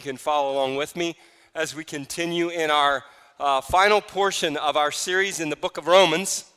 you can follow along with me as we continue in our uh, final portion of our series in the book of Romans.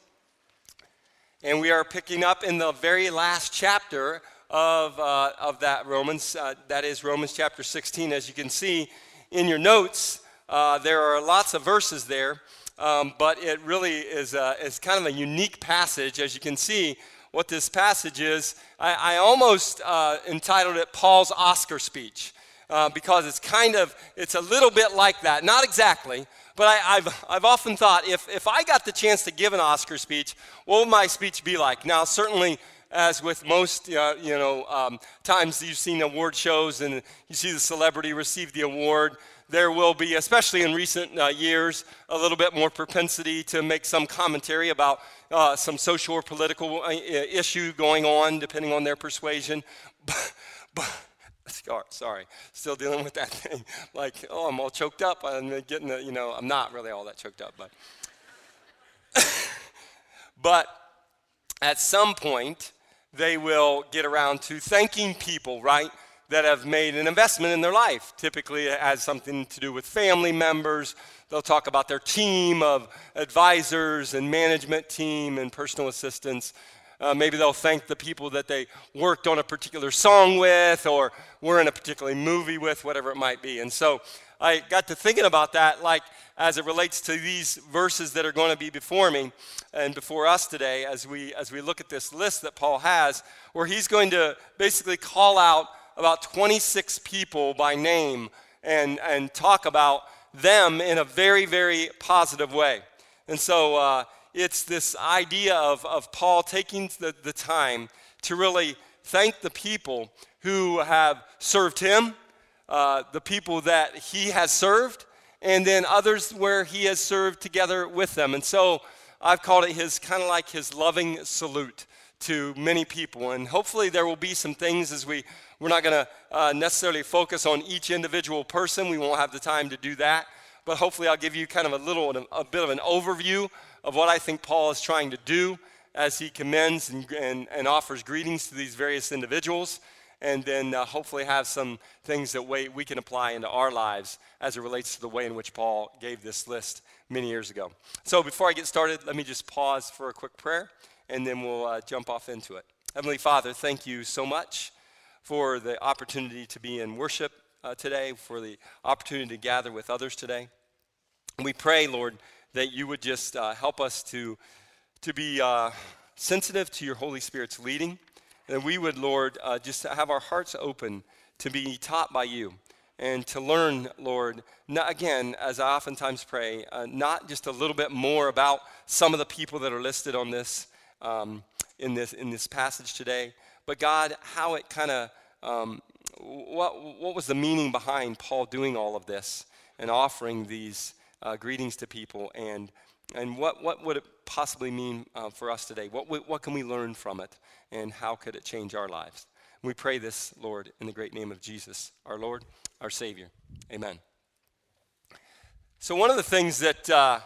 And we are picking up in the very last chapter of, uh, of that Romans, uh, that is Romans chapter 16. As you can see in your notes, uh, there are lots of verses there, um, but it really is, a, is kind of a unique passage. As you can see, what this passage is, I, I almost uh, entitled it Paul's Oscar speech. Uh, because it's kind of it's a little bit like that. Not exactly but I, have I've often thought if, if i got the chance to give an oscar speech what would my speech be like? Now certainly as with most uh, you know um, times you've seen award shows and you see the celebrity receive the award there will be especially in recent uh, years a little bit more propensity to make some commentary about uh, some social or political uh, issue going on depending on their persuasion. But, but sorry, still dealing with that thing. Like, oh, I'm all choked up. I'm getting the, you know, I'm not really all that choked up, but. but at some point, they will get around to thanking people, right, that have made an investment in their life. Typically, it has something to do with family members. They'll talk about their team of advisors and management team and personal assistants. Uh, maybe they'll thank the people that they worked on a particular song with or were in a particular movie with, whatever it might be. And so I got to thinking about that, like as it relates to these verses that are going to be before me and before us today, as we as we look at this list that Paul has, where he's going to basically call out about 26 people by name and and talk about them in a very very positive way. And so. Uh, it's this idea of, of Paul taking the, the time to really thank the people who have served him, uh, the people that he has served, and then others where he has served together with them. And so I've called it his kind of like his loving salute to many people. And hopefully there will be some things as we, we're not going to uh, necessarily focus on each individual person. We won't have the time to do that. But hopefully I'll give you kind of a little, a bit of an overview of what I think Paul is trying to do as he commends and, and, and offers greetings to these various individuals, and then uh, hopefully have some things that we, we can apply into our lives as it relates to the way in which Paul gave this list many years ago. So before I get started, let me just pause for a quick prayer, and then we'll uh, jump off into it. Heavenly Father, thank you so much for the opportunity to be in worship uh, today, for the opportunity to gather with others today. We pray, Lord, that you would just uh, help us to, to be uh, sensitive to your Holy Spirit's leading. And we would, Lord, uh, just have our hearts open to be taught by you and to learn, Lord, not, again, as I oftentimes pray, uh, not just a little bit more about some of the people that are listed on this, um, in, this in this passage today, but God, how it kind of, um, what, what was the meaning behind Paul doing all of this and offering these uh, greetings to people, and, and what, what would it possibly mean uh, for us today? What, what can we learn from it, and how could it change our lives? We pray this, Lord, in the great name of Jesus, our Lord, our Savior. Amen. So, one of the things that uh,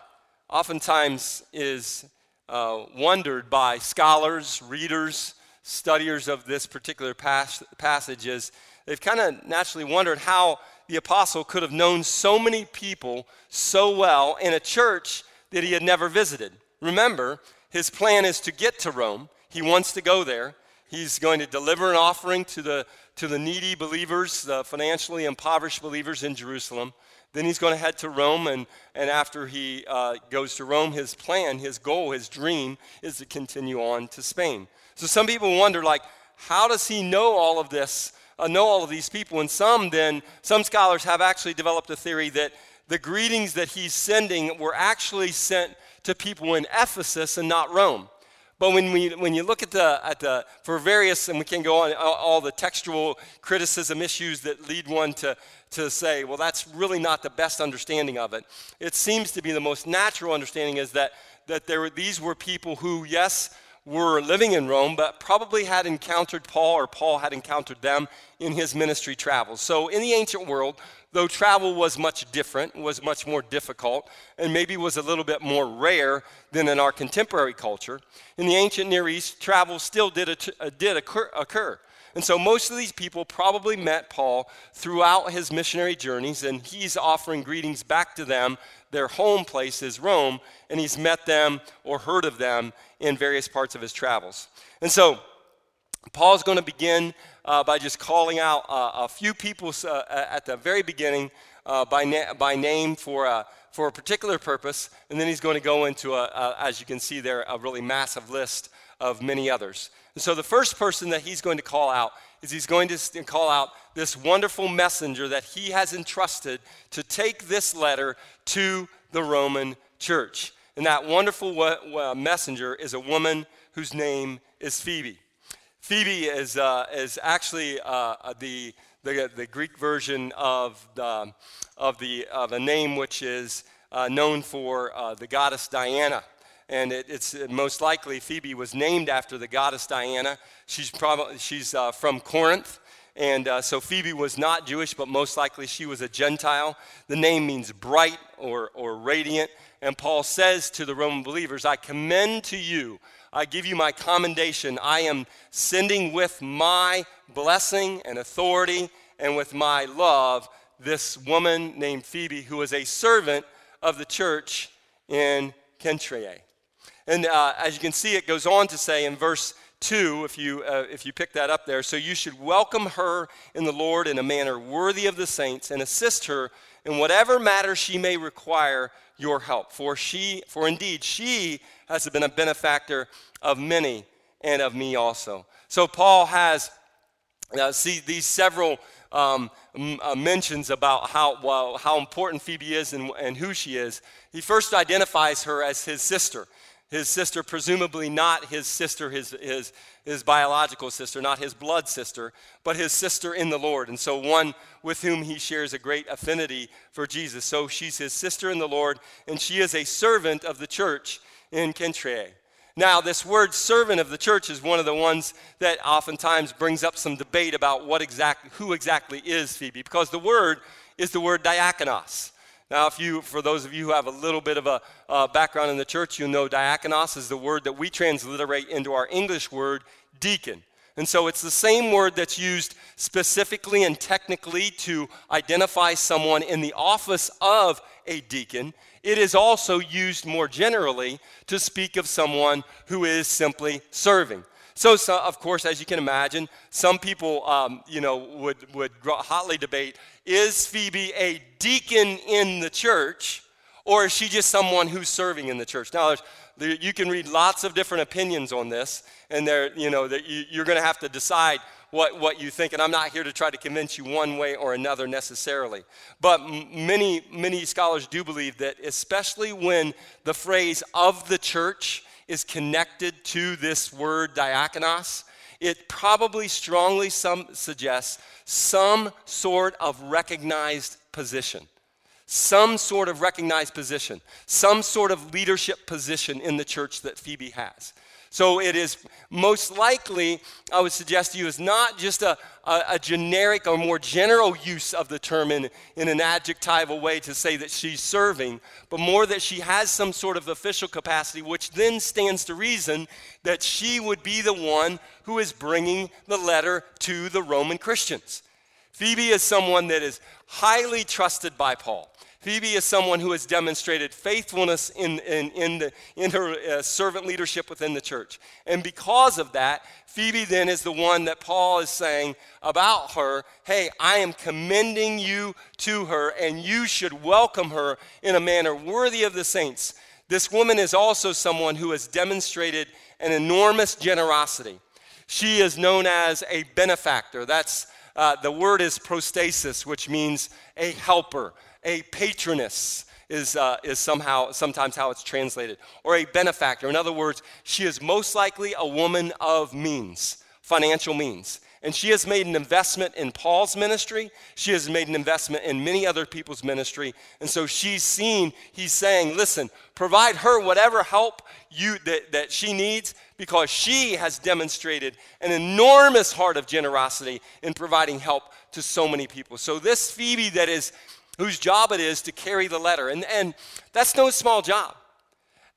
oftentimes is uh, wondered by scholars, readers, studiers of this particular pas- passage is they've kind of naturally wondered how the apostle could have known so many people so well in a church that he had never visited. Remember, his plan is to get to Rome. He wants to go there. He's going to deliver an offering to the, to the needy believers, the financially impoverished believers in Jerusalem. Then he's going to head to Rome, and, and after he uh, goes to Rome, his plan, his goal, his dream is to continue on to Spain. So some people wonder, like, how does he know all of this uh, know all of these people. And some then, some scholars have actually developed a theory that the greetings that he's sending were actually sent to people in Ephesus and not Rome. But when, we, when you look at the, at the, for various, and we can go on all, the textual criticism issues that lead one to, to say, well, that's really not the best understanding of it. It seems to be the most natural understanding is that, that there were, these were people who, yes, were living in Rome, but probably had encountered Paul or Paul had encountered them in his ministry travels. So, in the ancient world, though travel was much different, was much more difficult, and maybe was a little bit more rare than in our contemporary culture, in the ancient Near East, travel still did, uh, did occur, occur. And so most of these people probably met Paul throughout his missionary journeys, and he's offering greetings back to them. Their home place is Rome, and he's met them or heard of them in various parts of his travels. And so Paul's going to begin uh, by just calling out uh, a few people uh, at the very beginning uh, by, na- by name for a, for a particular purpose, and then he's going to go into, a, a, as you can see there, a really massive list of many others. And so the first person that he's going to call out is he's going to call out this wonderful messenger that he has entrusted to take this letter to the Roman church. And that wonderful messenger is a woman whose name is Phoebe. Phoebe is, uh, is actually uh, the, the, the, Greek version of the, of, the, of a name which is uh, known for uh, the goddess Diana and it, it's most likely Phoebe was named after the goddess Diana. She's probably she's uh, from Corinth, and uh, so Phoebe was not Jewish, but most likely she was a Gentile. The name means bright or or radiant, and Paul says to the Roman believers, "I commend to you." I give you my commendation. I am sending with my blessing and authority and with my love this woman named Phoebe, who is a servant of the church in Cenchreae. And uh, as you can see, it goes on to say in verse 2, if you, uh, if you pick that up there, so you should welcome her in the Lord in a manner worthy of the saints and assist her in whatever matter she may require your help. For she, for indeed, she has been a benefactor of many and of me also. So Paul has uh, see these several um, uh, mentions about how, well, how important Phoebe is and, and who she is. He first identifies her as his sister his sister, presumably not his sister, his, his, his biological sister, not his blood sister, but his sister in the Lord. And so one with whom he shares a great affinity for Jesus. So she's his sister in the Lord, and she is a servant of the church in Cenchreae. Now, this word servant of the church is one of the ones that oftentimes brings up some debate about what exactly, who exactly is Phoebe, because the word is the word diakonos. Now, if you, for those of you who have a little bit of a uh, background in the church, you'll know diakonos is the word that we transliterate into our English word deacon. And so it's the same word that's used specifically and technically to identify someone in the office of a deacon. It is also used more generally to speak of someone who is simply serving. So, so, of course, as you can imagine, some people, um, you know, would, would hotly debate, is Phoebe a deacon in the church, or is she just someone who's serving in the church? Now, you can read lots of different opinions on this, and there, you know, that you, you're going to have to decide what, what you think. And I'm not here to try to convince you one way or another necessarily. But many, many scholars do believe that, especially when the phrase of the church is connected to this word diakonos, it probably strongly some suggests some sort of recognized position. Some sort of recognized position, some sort of leadership position in the church that Phoebe has. So it is most likely, I would suggest to you, is not just a, a, a, generic or more general use of the term in, in an adjectival way to say that she's serving, but more that she has some sort of official capacity, which then stands to reason that she would be the one who is bringing the letter to the Roman Christians. Phoebe is someone that is highly trusted by Paul. Phoebe is someone who has demonstrated faithfulness in, in, in, the, in her uh, servant leadership within the church. And because of that, Phoebe then is the one that Paul is saying about her hey, I am commending you to her, and you should welcome her in a manner worthy of the saints. This woman is also someone who has demonstrated an enormous generosity. She is known as a benefactor. That's uh, the word is prostatis, which means a helper, a patroness is, uh, is somehow sometimes how it's translated, or a benefactor. In other words, she is most likely a woman of means, financial means. And she has made an investment in Paul's ministry. She has made an investment in many other people's ministry. And so she's seen, he's saying, listen, provide her whatever help you, that, that she needs because she has demonstrated an enormous heart of generosity in providing help to so many people. So this Phoebe that is whose job it is to carry the letter. And, and that's no small job.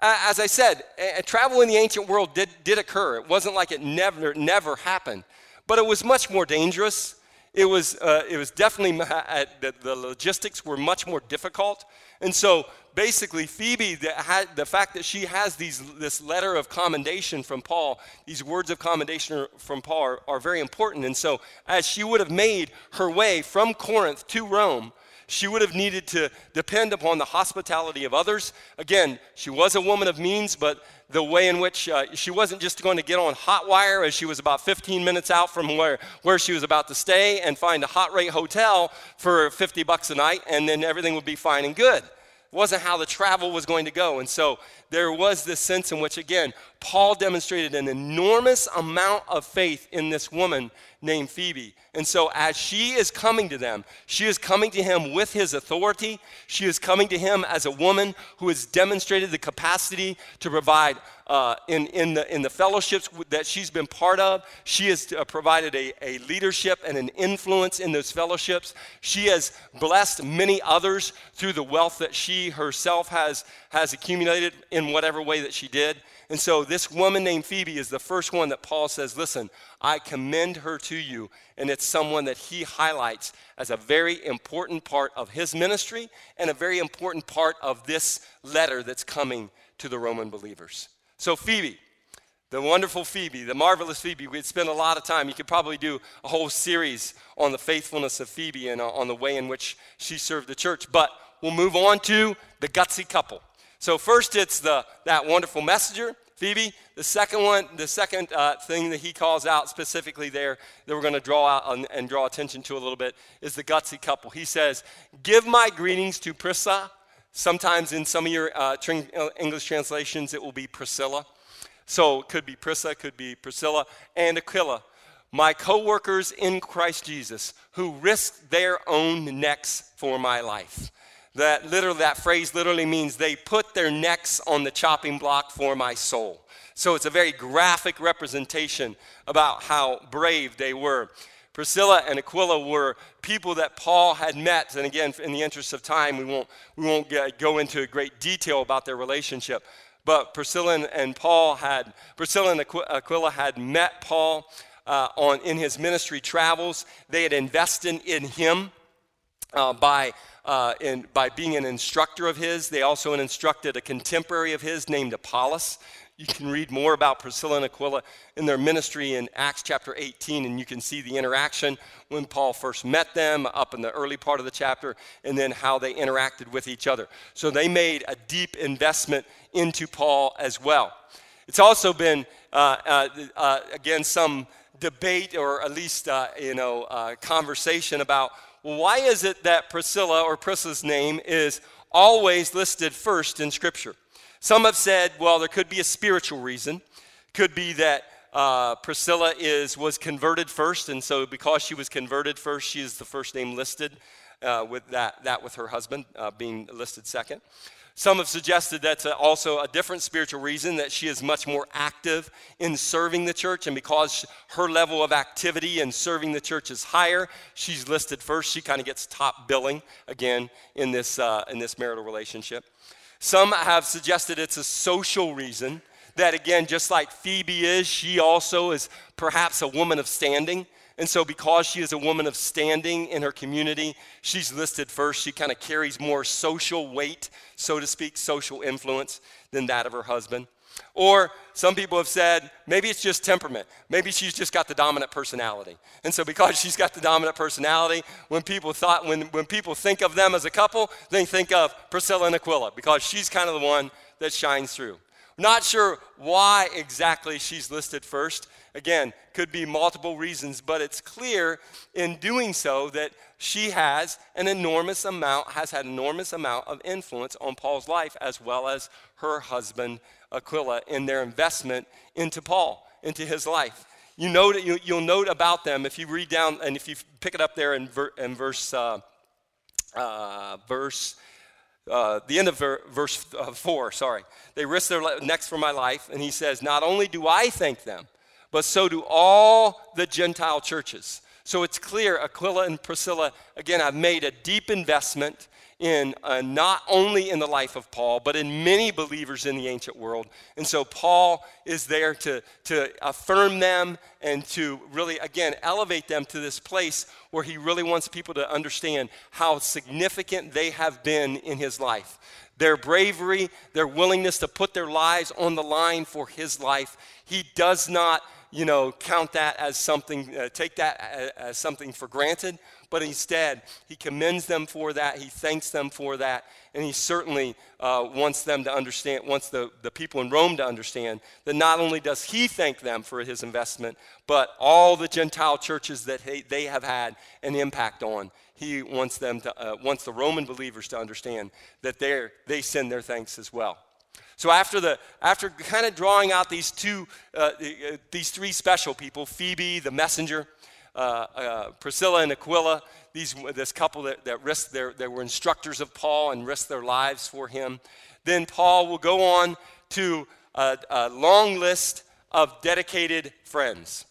Uh, as I said, uh, travel in the ancient world did, did occur. It wasn't like it never, never happened. but it was much more dangerous. It was, uh, it was definitely, the, the logistics were much more difficult. And so basically, Phoebe, the, had, the fact that she has these, this letter of commendation from Paul, these words of commendation from Paul are, are very important. And so, as she would have made her way from Corinth to Rome, she would have needed to depend upon the hospitality of others. Again, she was a woman of means, but the way in which uh, she wasn't just going to get on Hotwire as she was about 15 minutes out from where, where she was about to stay and find a hot rate hotel for 50 bucks a night, and then everything would be fine and good wasn't how the travel was going to go. And so there was this sense in which, again, Paul demonstrated an enormous amount of faith in this woman named Phoebe. And so as she is coming to them, she is coming to him with his authority. She is coming to him as a woman who has demonstrated the capacity to provide uh, in, in, the, in the fellowships that she's been part of. She has uh, provided a, a leadership and an influence in those fellowships. She has blessed many others through the wealth that she herself has, has accumulated in whatever way that she did. And so this woman named Phoebe is the first one that Paul says, Listen, I commend her to you. And it's someone that he highlights as a very important part of his ministry and a very important part of this letter that's coming to the Roman believers. So, Phoebe, the wonderful Phoebe, the marvelous Phoebe, we'd spend a lot of time. You could probably do a whole series on the faithfulness of Phoebe and uh, on the way in which she served the church. But we'll move on to the gutsy couple. So, first, it's the, that wonderful messenger, Phoebe. The second one, the second uh, thing that he calls out specifically there that we're going to draw out and, and draw attention to a little bit is the gutsy couple. He says, Give my greetings to Prisca Sometimes in some of your uh, uh, English translations, it will be Priscilla. So it could be Prisca, could be Priscilla, and Aquila, my co workers in Christ Jesus, who risked their own necks for my life. That literally, that phrase literally means they put their necks on the chopping block for my soul. So it's a very graphic representation about how brave they were. Priscilla and Aquila were people that Paul had met. And again, in the interest of time, we won't, we won't get, go into great detail about their relationship. But Priscilla and Paul had, Priscilla and Aquila had met Paul uh, on, in his ministry travels. They had invested in him uh, by, uh, in, by being an instructor of his. They also instructed a contemporary of his named Apollos. You can read more about Priscilla and Aquila in their ministry in Acts chapter 18, and you can see the interaction when Paul first met them up in the early part of the chapter, and then how they interacted with each other. So they made a deep investment into Paul as well. It's also been, uh, uh, uh, again, some debate or at least, uh, you know, uh, conversation about why is it that Priscilla or Priscilla's name is always listed first in Scripture? Some have said, well, there could be a spiritual reason. Could be that uh, Priscilla is, was converted first, and so because she was converted first, she is the first name listed, uh, with that, that with her husband uh, being listed second. Some have suggested that's also a different spiritual reason that she is much more active in serving the church, and because her level of activity in serving the church is higher, she's listed first. She kind of gets top billing again in this, uh, in this marital relationship. Some have suggested it's a social reason that, again, just like Phoebe is, she also is perhaps a woman of standing. And so, because she is a woman of standing in her community, she's listed first. She kind of carries more social weight, so to speak, social influence than that of her husband. Or some people have said maybe it's just temperament. Maybe she's just got the dominant personality. And so because she's got the dominant personality, when people thought when, when people think of them as a couple, they think of Priscilla and Aquila because she's kind of the one that shines through. Not sure why exactly she's listed first. Again, could be multiple reasons, but it's clear in doing so that she has an enormous amount, has had enormous amount of influence on Paul's life as well as her husband Aquila in their investment into Paul, into his life. You know you, will note about them if you read down and if you pick it up there in, ver, in verse uh, uh, verse uh, the end of ver, verse uh, four. Sorry, they risk their necks for my life, and he says, not only do I thank them, but so do all the Gentile churches. So it's clear Aquila and Priscilla again I've made a deep investment in uh, not only in the life of Paul, but in many believers in the ancient world. And so Paul is there to, to affirm them and to really, again, elevate them to this place where he really wants people to understand how significant they have been in his life. Their bravery, their willingness to put their lives on the line for his life. He does not you know, count that as something, uh, take that as, as something for granted, but instead, he commends them for that, he thanks them for that, and he certainly uh, wants them to understand, wants the, the people in Rome to understand that not only does he thank them for his investment, but all the Gentile churches that he, they have had an impact on. He wants them to, uh, wants the Roman believers to understand that they they send their thanks as well. So after the after kind of drawing out these two uh, uh, these three special people, Phoebe the messenger, uh, uh, Priscilla and Aquila, these this couple that, that risked their they were instructors of Paul and risked their lives for him. Then Paul will go on to a, a long list of dedicated friends,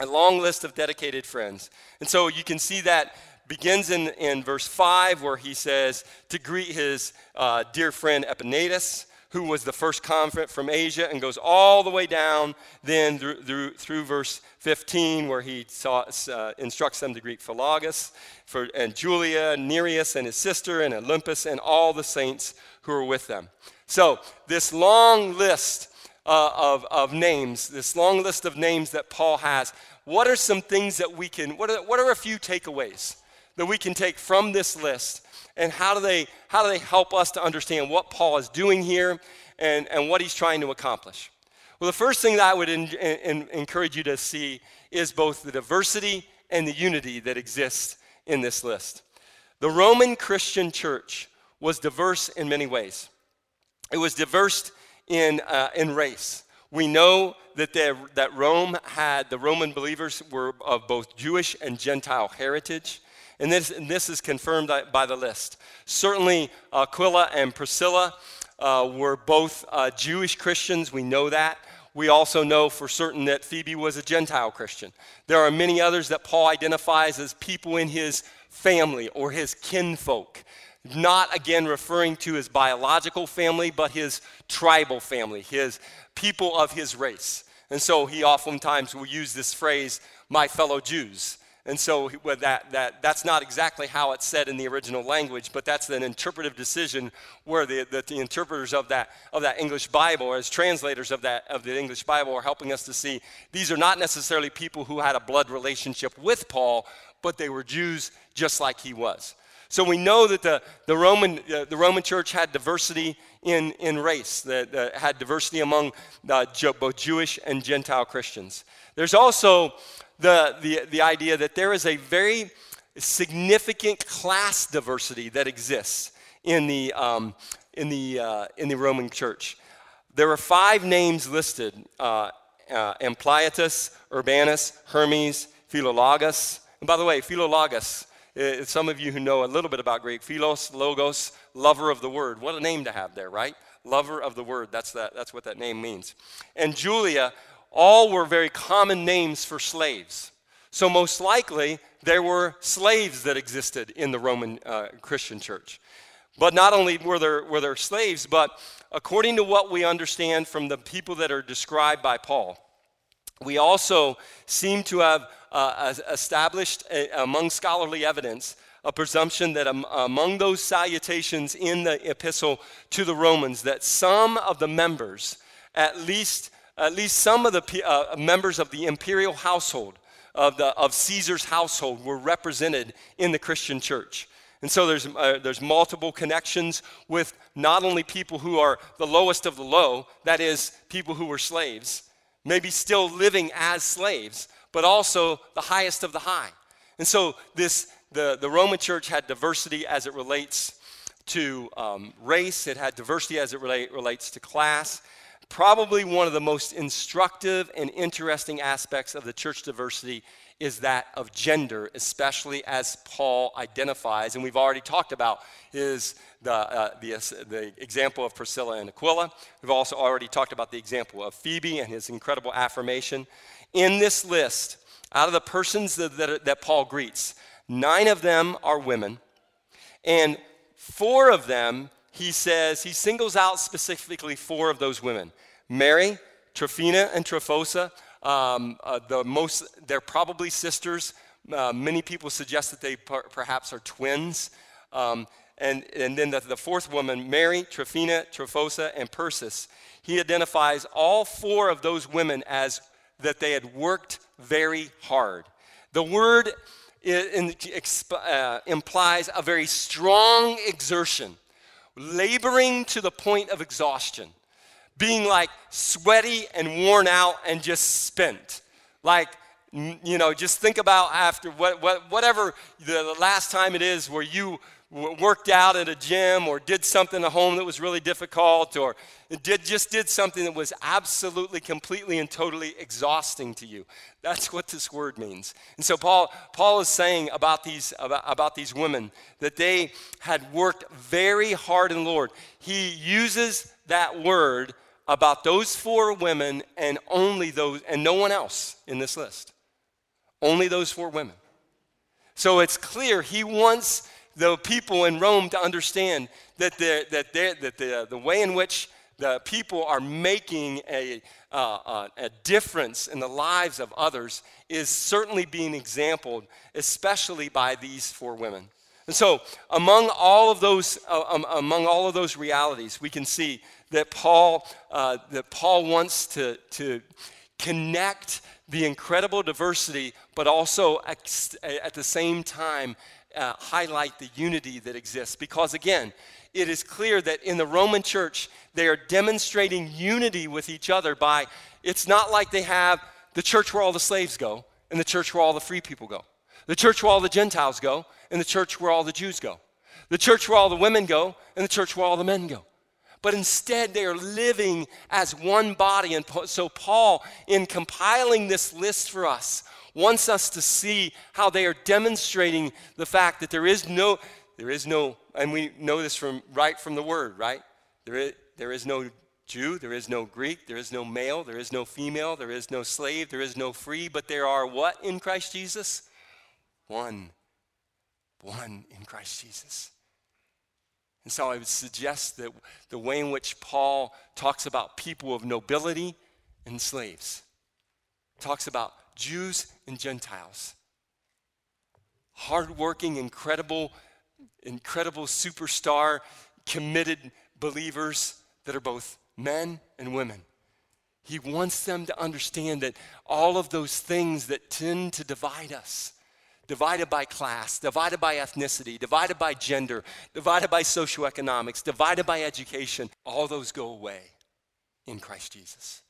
a long list of dedicated friends, and so you can see that begins in, in verse 5 where he says to greet his uh, dear friend Epaenetus who was the first convert from Asia, and goes all the way down then through, through, through verse 15, where he uh, instructs them to greet Philologus, for, and Julia, Nereus and his sister, and Olympas, and all the saints who are with them. So, this long list uh, of, of names, this long list of names that Paul has, what are some things that we can, what are, what are a few takeaways that we can take from this list and how do they how do they help us to understand what paul is doing here and, and what he's trying to accomplish? Well the first thing that i would in, in, encourage you to see is both the diversity and the unity that exists in this list. The roman christian church was diverse in many ways. It was diverse in, uh, in race. We know that, that Rome had, the Roman believers were of both Jewish and Gentile heritage. And this, and this is confirmed by the list. Certainly, Aquila and Priscilla uh, were both uh, Jewish Christians. We know that. We also know for certain that Phoebe was a Gentile Christian. There are many others that Paul identifies as people in his family or his kinfolk. Not again referring to his biological family, but his tribal family, his people of his race. And so he oftentimes will use this phrase, my fellow Jews. And so that, that, that's not exactly how it's said in the original language, but that's an interpretive decision where the, the, the, interpreters of that, of that English Bible, as translators of, that, of the English Bible, are helping us to see these are not necessarily people who had a blood relationship with Paul, but they were Jews just like he was. So we know that the, the, Roman, uh, the Roman church had diversity in, in race, that, that had diversity among uh, both Jewish and Gentile Christians. There's also the, the, the idea that there is a very significant class diversity that exists in the, um, in the, uh, in the Roman church. There are five names listed uh, uh, Ampliatus, Urbanus, Hermes, Philologus. And by the way, Philologus, uh, some of you who know a little bit about Greek, philos, logos, lover of the word. What a name to have there, right? Lover of the word. That's, that, that's what that name means. And Julia all were very common names for slaves. So, most likely, there were slaves that existed in the Roman uh, Christian church. But not only were there, were there slaves, but according to what we understand from the people that are described by Paul, we also seem to have uh, established a, among scholarly evidence a presumption that among those salutations in the epistle to the Romans, that some of the members, at least at least some of the uh, members of the imperial household, of, the, of Caesar's household, were represented in the Christian church. And so there's, uh, there's multiple connections with not only people who are the lowest of the low, that is, people who were slaves, maybe still living as slaves, but also the highest of the high. And so this, the, the Roman church had diversity as it relates to um, race, it had diversity as it relate, relates to class, Probably one of the most instructive and interesting aspects of the church diversity is that of gender, especially as Paul identifies, and we've already talked about is the, uh, the, the example of Priscilla and Aquila. We've also already talked about the example of Phoebe and his incredible affirmation. In this list, out of the persons that, that, that Paul greets, nine of them are women, and four of them, he says, he singles out specifically four of those women Mary, Tryphena, and Tryphosa. Um, uh, the most, they're probably sisters. Uh, many people suggest that they per- perhaps are twins. Um, and, and then the, the, fourth woman, Mary, Tryphena, Tryphosa, and Persis. He identifies all four of those women as that they had worked very hard. The word in, uh, implies a very strong exertion, laboring to the point of exhaustion, being like sweaty and worn out and just spent. Like, you know, just think about after what, what, whatever the, last time it is where you worked out at a gym or did something at home that was really difficult or did, just did something that was absolutely, completely, and totally exhausting to you. That's what this word means. And so Paul, Paul is saying about these, about, about these women that they had worked very hard in the Lord. He uses that word about those four women and only those, and no one else in this list. Only those four women. So it's clear he wants the people in Rome to understand that, the, that, that the, the way in which the people are making a, uh, uh, a difference in the lives of others is certainly being exampled, especially by these four women. And so, among all of those, uh, um, among all of those realities, we can see that Paul, uh, that Paul wants to, to connect the incredible diversity, but also at the same time uh, highlight the unity that exists. Because again, it is clear that in the Roman church, they are demonstrating unity with each other by, it's not like they have the church where all the slaves go and the church where all the free people go, the church where all the Gentiles go and the church where all the Jews go, the church where all the women go and the church where all the men go. But instead, they are living as one body. And so, Paul, in compiling this list for us, wants us to see how they are demonstrating the fact that there is no, there is no, and we know this from right from the word, right? There is, there is no Jew, there is no Greek, there is no male, there is no female, there is no slave, there is no free, but there are what in Christ Jesus? One. One in Christ Jesus. And so I would suggest that the way in which Paul talks about people of nobility and slaves, talks about Jews and Gentiles. Hardworking, incredible, incredible superstar, committed believers that are both men and women. He wants them to understand that all of those things that tend to divide us, divided by class, divided by ethnicity, divided by gender, divided by socioeconomics, divided by education, all those go away in Christ Jesus.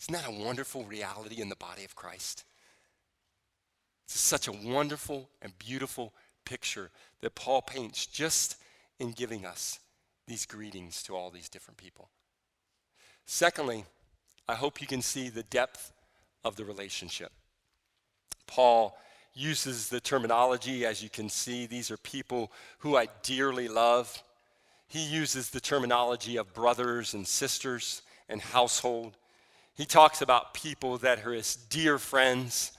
Isn't that a wonderful reality in the body of Christ? It's such a wonderful and beautiful picture that Paul paints just in giving us these greetings to all these different people. Secondly, I hope you can see the depth of the relationship. Paul uses the terminology, as you can see, these are people who I dearly love. He uses the terminology of brothers and sisters and household. He talks about people that are his dear friends.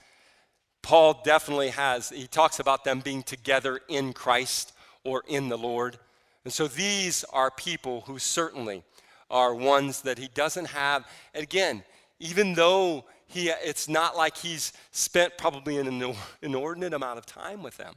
Paul definitely has, he talks about them being together in Christ or in the Lord. And so these are people who certainly are ones that he doesn't have. And again, even though he, it's not like he's spent probably an inordinate amount of time with them,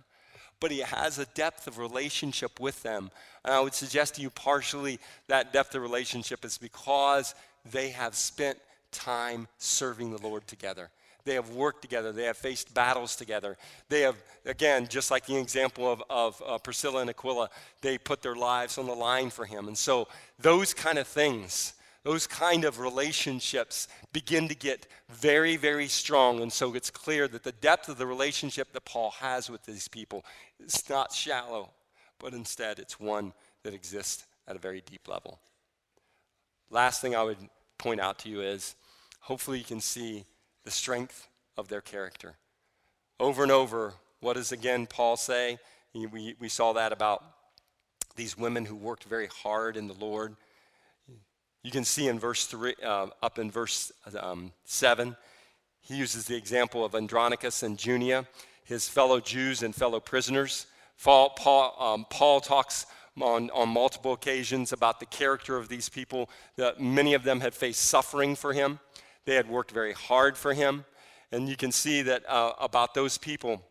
but he has a depth of relationship with them. And I would suggest to you partially that depth of relationship is because they have spent time serving the Lord together. They have worked together. They have faced battles together. They have, again, just like the example of, of uh, Priscilla and Aquila, they put their lives on the line for him. And so, those kind of things, those kind of relationships begin to get very, very strong. And so, it's clear that the depth of the relationship that Paul has with these people is not shallow, but instead, it's one that exists at a very deep level. Last thing I would point out to you is hopefully you can see the strength of their character. Over and over, what does again Paul say? We, we saw that about these women who worked very hard in the Lord. You can see in verse 3, uh, up in verse um, 7, he uses the example of Andronicus and Junia, his fellow Jews and fellow prisoners. Paul, Paul, um, Paul talks on, on multiple occasions about the character of these people. That many of them had faced suffering for him, they had worked very hard for him. And you can see that uh, about those people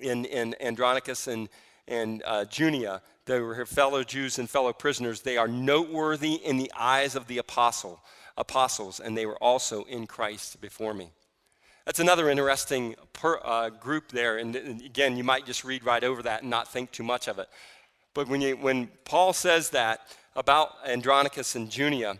in, in Andronicus and, and uh, Junia, they were fellow Jews and fellow prisoners. They are noteworthy in the eyes of the apostle, apostles, and they were also in Christ before me. That's another interesting per, uh, group there. And, and again, you might just read right over that and not think too much of it. But when, you, when Paul says that about Andronicus and Junia,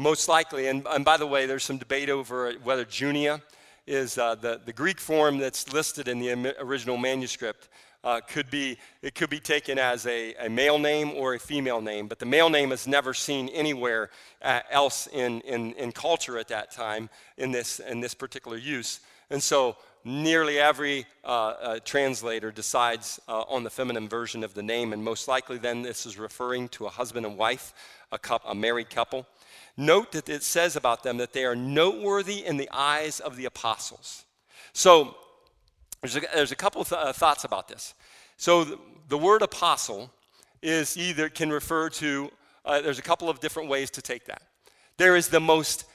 most likely, and, and by the way, there's some debate over whether Junia is uh, the, the Greek form that's listed in the original manuscript. Uh, could be it could be taken as a, a, male name or a female name, but the male name is never seen anywhere uh, else in, in, in culture at that time in this in this particular use. And so nearly every uh, uh, translator decides uh, on the feminine version of the name, and most likely then this is referring to a husband and wife, a, a married couple. Note that it says about them that they are noteworthy in the eyes of the apostles. So there's a, there's a couple of th- uh, thoughts about this. So the, the, word apostle is either can refer to, uh, there's a couple of different ways to take that. There is the most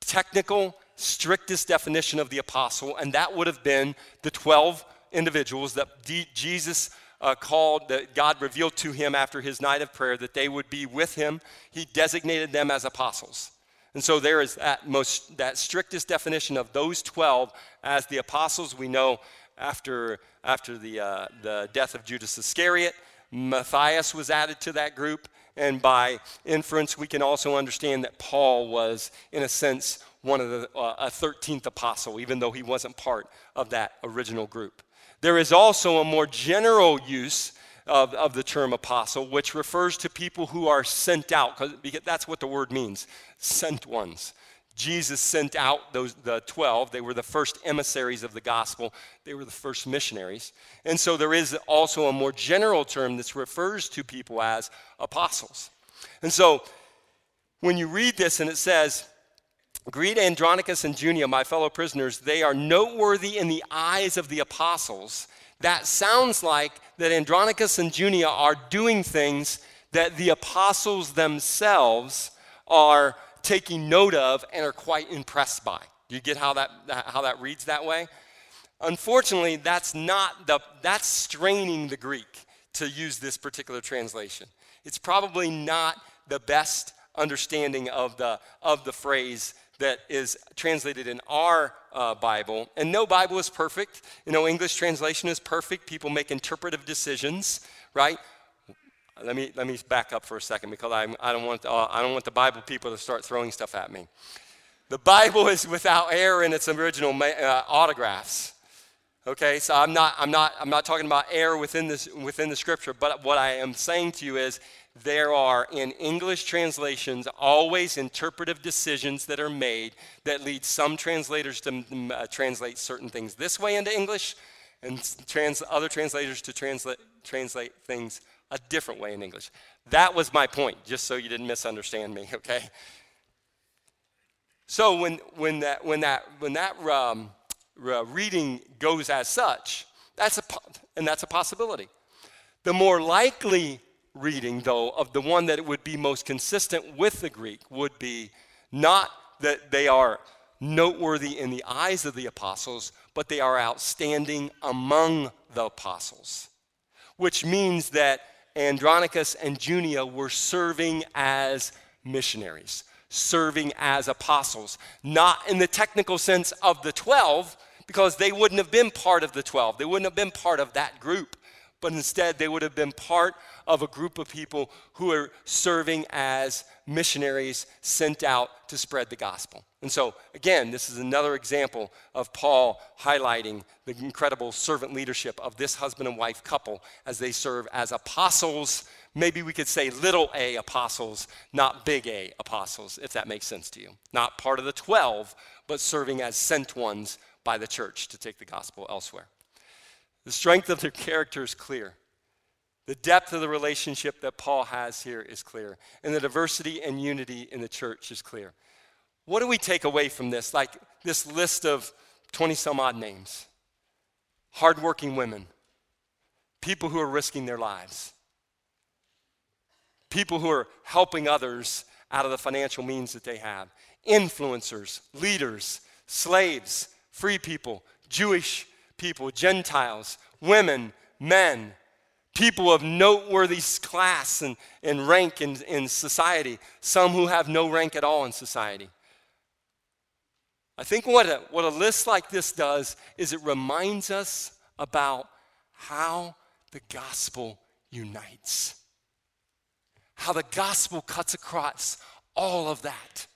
technical, strictest definition of the apostle, and that would have been the 12 individuals that D- Jesus uh, called, that God revealed to him after his night of prayer that they would be with him. He designated them as apostles. And so there is that most that strictest definition of those 12 as the apostles. We know after, after the, uh, the death of Judas Iscariot, Matthias was added to that group. And by inference, we can also understand that Paul was, in a sense, one of the uh, a 13th apostle, even though he wasn't part of that original group. There is also a more general use of, of the term apostle, which refers to people who are sent out, because that's what the word means sent ones. Jesus sent out those the 12. They were the first emissaries of the gospel. They were the first missionaries. And so there is also a more general term that refers to people as apostles. And so when you read this and it says, Greet Andronicus and Junia, my fellow prisoners. They are noteworthy in the eyes of the apostles. That sounds like that Andronicus and Junia are doing things that the apostles themselves are taking note of and are quite impressed by. Do you get how that, how that reads that way? Unfortunately, that's not the, that's straining the Greek to use this particular translation. It's probably not the best understanding of the, of the phrase that is translated in our uh, Bible. And no Bible is perfect. You know, English translation is perfect. People make interpretive decisions, right? Let me, let me back up for a second because I'm, I, don't want, uh, I don't want the Bible people to start throwing stuff at me. The Bible is without error in its original uh, autographs. Okay, so I'm not, I'm, not, I'm not talking about error within, this, within the scripture, but what I am saying to you is there are in English translations always interpretive decisions that are made that lead some translators to mm, uh, translate certain things this way into English and trans- other translators to translate, translate things a different way in English. That was my point, just so you didn't misunderstand me, okay? So when, when, that, when that, when that um, uh, reading goes as such, that's a, and that's a possibility. The more likely reading, though, of the one that would be most consistent with the Greek would be not that they are noteworthy in the eyes of the apostles, but they are outstanding among the apostles, which means that Andronicus and Junia were serving as missionaries, serving as apostles, not in the technical sense of the 12, because they wouldn't have been part of the 12. They wouldn't have been part of that group, but instead they would have been part of a group of people who are serving as missionaries sent out to spread the gospel. And so, again, this is another example of Paul highlighting the incredible servant leadership of this husband and wife couple as they serve as apostles. Maybe we could say little a apostles, not big A apostles, if that makes sense to you. Not part of the 12, but serving as sent ones by the church to take the gospel elsewhere. The strength of their character is clear. The depth of the relationship that Paul has here is clear, and the diversity and unity in the church is clear. What do we take away from this? Like this list of 20 some odd names hardworking women, people who are risking their lives, people who are helping others out of the financial means that they have, influencers, leaders, slaves, free people, Jewish people, Gentiles, women, men, people of noteworthy class and, and rank in, in society, some who have no rank at all in society. I think what a, what a list like this does is it reminds us about how the gospel unites, how the gospel cuts across all of that.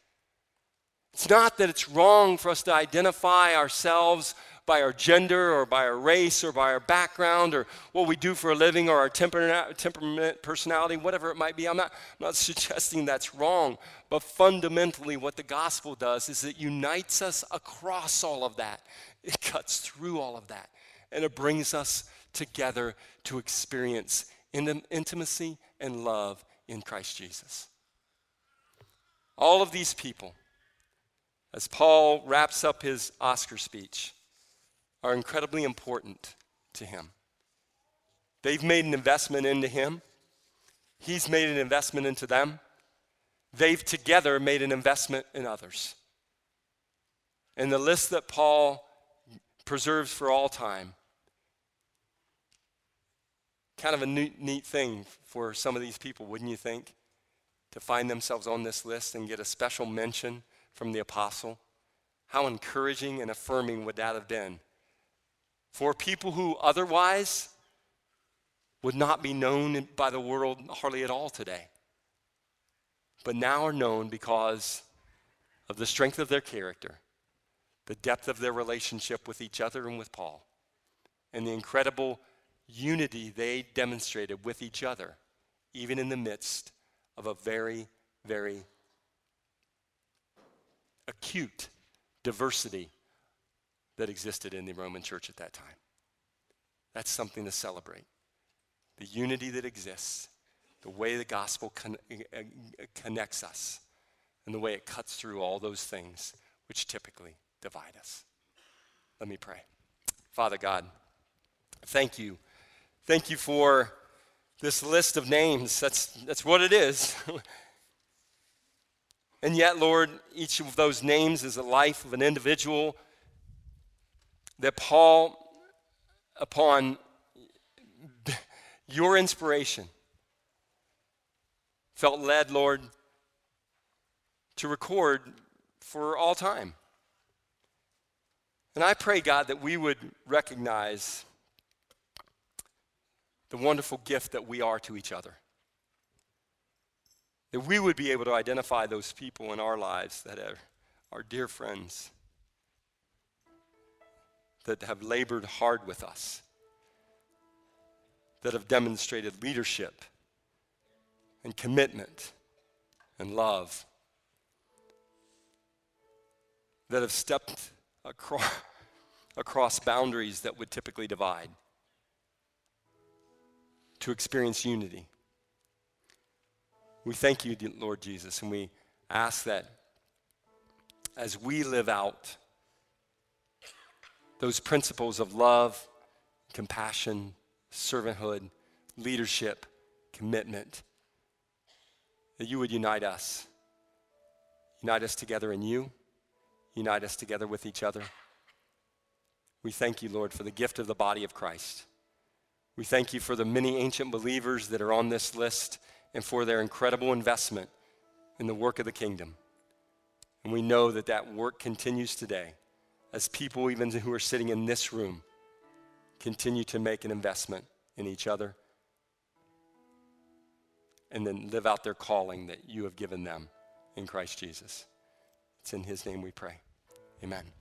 It's not that it's wrong for us to identify ourselves by our gender or by our race or by our background or what we do for a living or our temperament, personality, whatever it might be. I'm not, I'm not suggesting that's wrong, but fundamentally, what the gospel does is it unites us across all of that. It cuts through all of that, and it brings us together to experience intimacy and love in Christ Jesus. All of these people, as Paul wraps up his Oscar speech, are incredibly important to him. They've made an investment into him, he's made an investment into them. They've together made an investment in others. And the list that Paul preserves for all time kind of a neat, neat thing for some of these people, wouldn't you think? To find themselves on this list and get a special mention from the apostle. How encouraging and affirming would that have been for people who otherwise would not be known by the world hardly at all today, but now are known because of the strength of their character, the depth of their relationship with each other and with Paul, and the incredible unity they demonstrated with each other, even in the midst of a very, very acute diversity that existed in the Roman church at that time. That's something to celebrate. The unity that exists, the way the gospel con- uh, uh, connects us, and the way it cuts through all those things which typically divide us. Let me pray. Father God, thank you. Thank you for this list of names. That's, that's what it is. and yet, Lord, each of those names is a life of an individual that Paul, upon your inspiration, felt led, Lord, to record for all time. And I pray, God, that we would recognize the wonderful gift that we are to each other. That we would be able to identify those people in our lives that are our dear friends that have labored hard with us, that have demonstrated leadership and commitment and love, that have stepped across, across boundaries that would typically divide to experience unity. We thank you, Lord Jesus, and we ask that as we live out those principles of love, compassion, servanthood, leadership, commitment, that you would unite us. Unite us together in you, unite us together with each other. We thank you, Lord, for the gift of the body of Christ. We thank you for the many ancient believers that are on this list and for their incredible investment in the work of the kingdom. And we know that that work continues today as people, even who are sitting in this room, continue to make an investment in each other and then live out their calling that you have given them in Christ Jesus. It's in His name we pray. Amen.